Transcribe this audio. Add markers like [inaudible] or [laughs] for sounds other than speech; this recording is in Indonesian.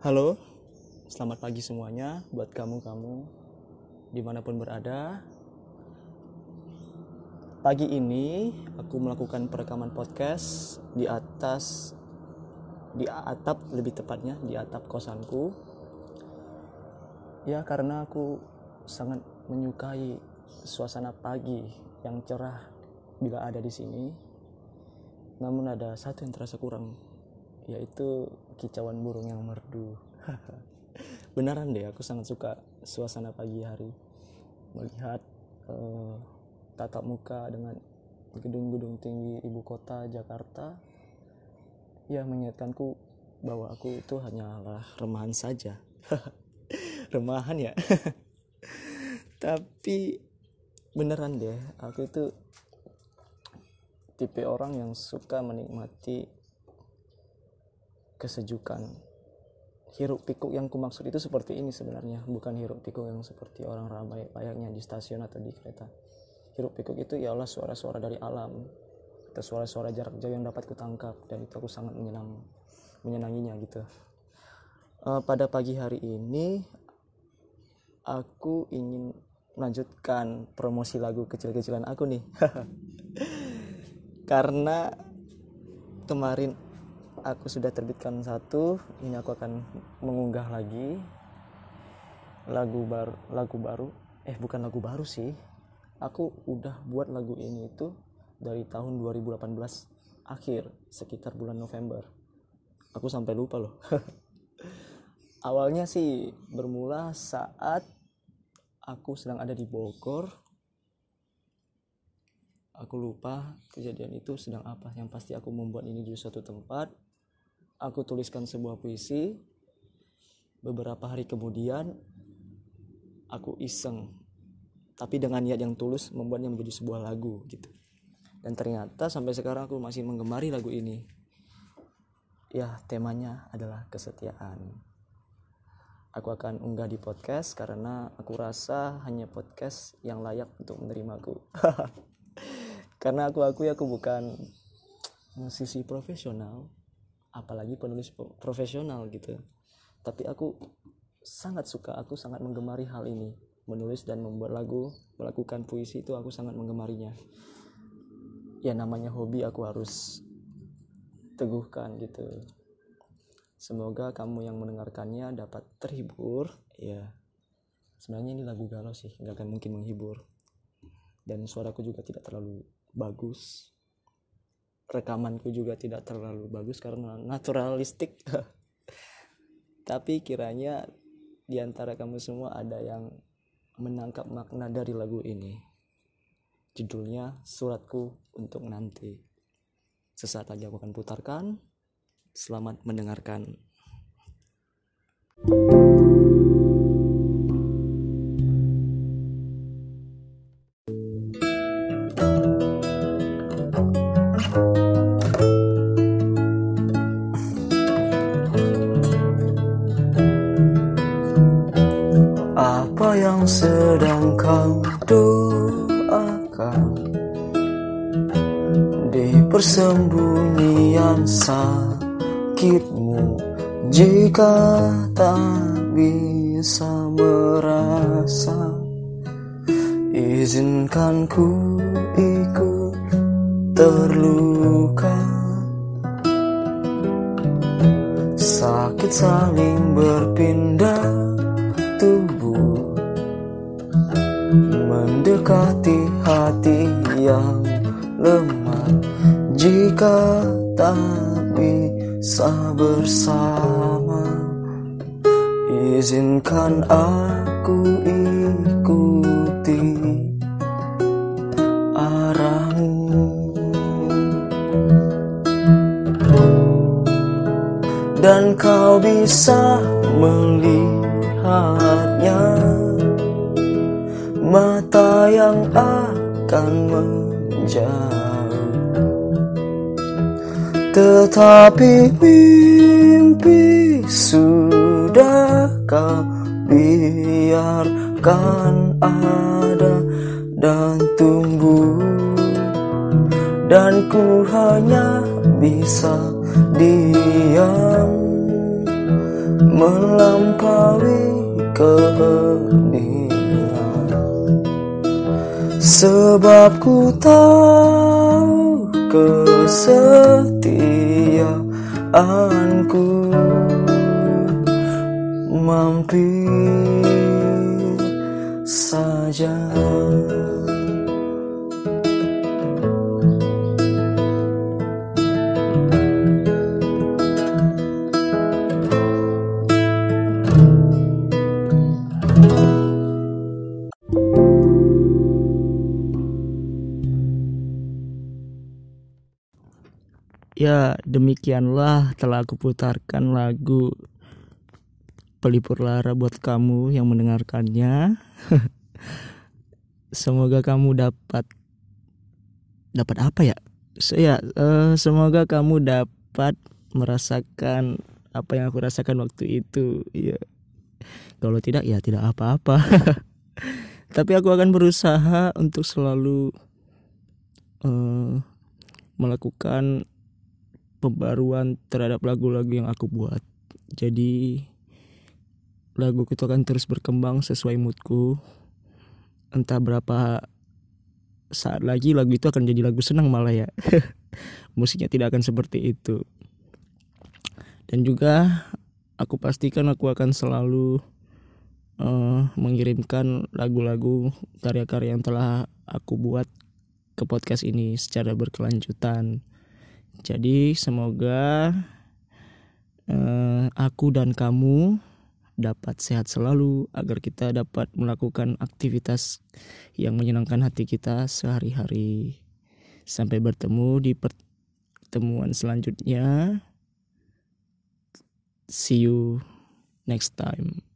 Halo, selamat pagi semuanya buat kamu-kamu di mana pun berada. Pagi ini aku melakukan perekaman podcast di atas di atap lebih tepatnya di atap kosanku. Ya karena aku sangat menyukai suasana pagi yang cerah bila ada di sini. Namun ada satu yang terasa kurang yaitu kicauan burung yang merdu. [laughs] Beneran deh, aku sangat suka suasana pagi hari melihat uh, tatap muka dengan gedung-gedung tinggi ibu kota Jakarta. Ya mengingatkanku bahwa aku itu hanyalah remahan saja. [laughs] remahan ya. [laughs] Tapi beneran deh, aku itu tipe orang yang suka menikmati kesejukan. Hiruk pikuk yang kumaksud itu seperti ini sebenarnya bukan hiruk pikuk yang seperti orang ramai layaknya di stasiun atau di kereta. Hiruk pikuk itu ialah suara-suara dari alam atau suara-suara jarak jauh yang dapat kutangkap dan itu aku sangat menyenang menyenanginya gitu. Uh, pada pagi hari ini aku ingin melanjutkan promosi lagu kecil-kecilan aku nih. [laughs] Karena kemarin aku sudah terbitkan satu ini aku akan mengunggah lagi. Lagu baru lagu baru. Eh bukan lagu baru sih. Aku udah buat lagu ini itu dari tahun 2018 akhir sekitar bulan November. Aku sampai lupa loh. [laughs] Awalnya sih bermula saat aku sedang ada di Bogor aku lupa kejadian itu sedang apa. Yang pasti aku membuat ini di suatu tempat. Aku tuliskan sebuah puisi. Beberapa hari kemudian aku iseng. Tapi dengan niat yang tulus membuatnya menjadi sebuah lagu gitu. Dan ternyata sampai sekarang aku masih menggemari lagu ini. Ya temanya adalah kesetiaan. Aku akan unggah di podcast karena aku rasa hanya podcast yang layak untuk menerimaku [laughs] karena aku akui aku bukan musisi profesional apalagi penulis profesional gitu. Tapi aku sangat suka aku sangat menggemari hal ini. Menulis dan membuat lagu melakukan puisi itu aku sangat menggemarinya ya namanya hobi aku harus teguhkan gitu. Semoga kamu yang mendengarkannya dapat terhibur. Ya sebenarnya ini lagu galau sih nggak akan mungkin menghibur. Dan suaraku juga tidak terlalu bagus. Rekamanku juga tidak terlalu bagus karena naturalistik. [laughs] Tapi kiranya di antara kamu semua ada yang menangkap makna dari lagu ini. Judulnya suratku untuk nanti. Sesaat lagi aku akan putarkan. Selamat mendengarkan yang sedang kau doakan. Di persembunyian sakitmu Jika tak bisa merasa Izinkan ku ikut terluka. Sakit saling berpindah tak bisa bersama izinkan aku ikuti arahmu. Dan kau bisa melihatnya mata yang akan menjauh Tetapi mimpi sudah kau biarkan ada dan tumbuh Dan ku hanya bisa diam melampaui keheningan sebab ku tahu kesetiaanku mampir saja. Ya, demikianlah telah aku putarkan lagu Pelipur Lara buat kamu yang mendengarkannya. [laughs] semoga kamu dapat dapat apa ya? Ya, uh, semoga kamu dapat merasakan apa yang aku rasakan waktu itu. Ya. Kalau tidak ya tidak apa-apa. [laughs] Tapi aku akan berusaha untuk selalu uh, melakukan pembaruan terhadap lagu-lagu yang aku buat. Jadi lagu itu akan terus berkembang sesuai moodku. Entah berapa saat lagi lagu itu akan jadi lagu senang malah ya. [laughs] Musiknya tidak akan seperti itu. Dan juga aku pastikan aku akan selalu uh, mengirimkan lagu-lagu karya-karya yang telah aku buat ke podcast ini secara berkelanjutan. Jadi semoga uh, aku dan kamu dapat sehat selalu agar kita dapat melakukan aktivitas yang menyenangkan hati kita sehari-hari. Sampai bertemu di pertemuan selanjutnya. See you next time.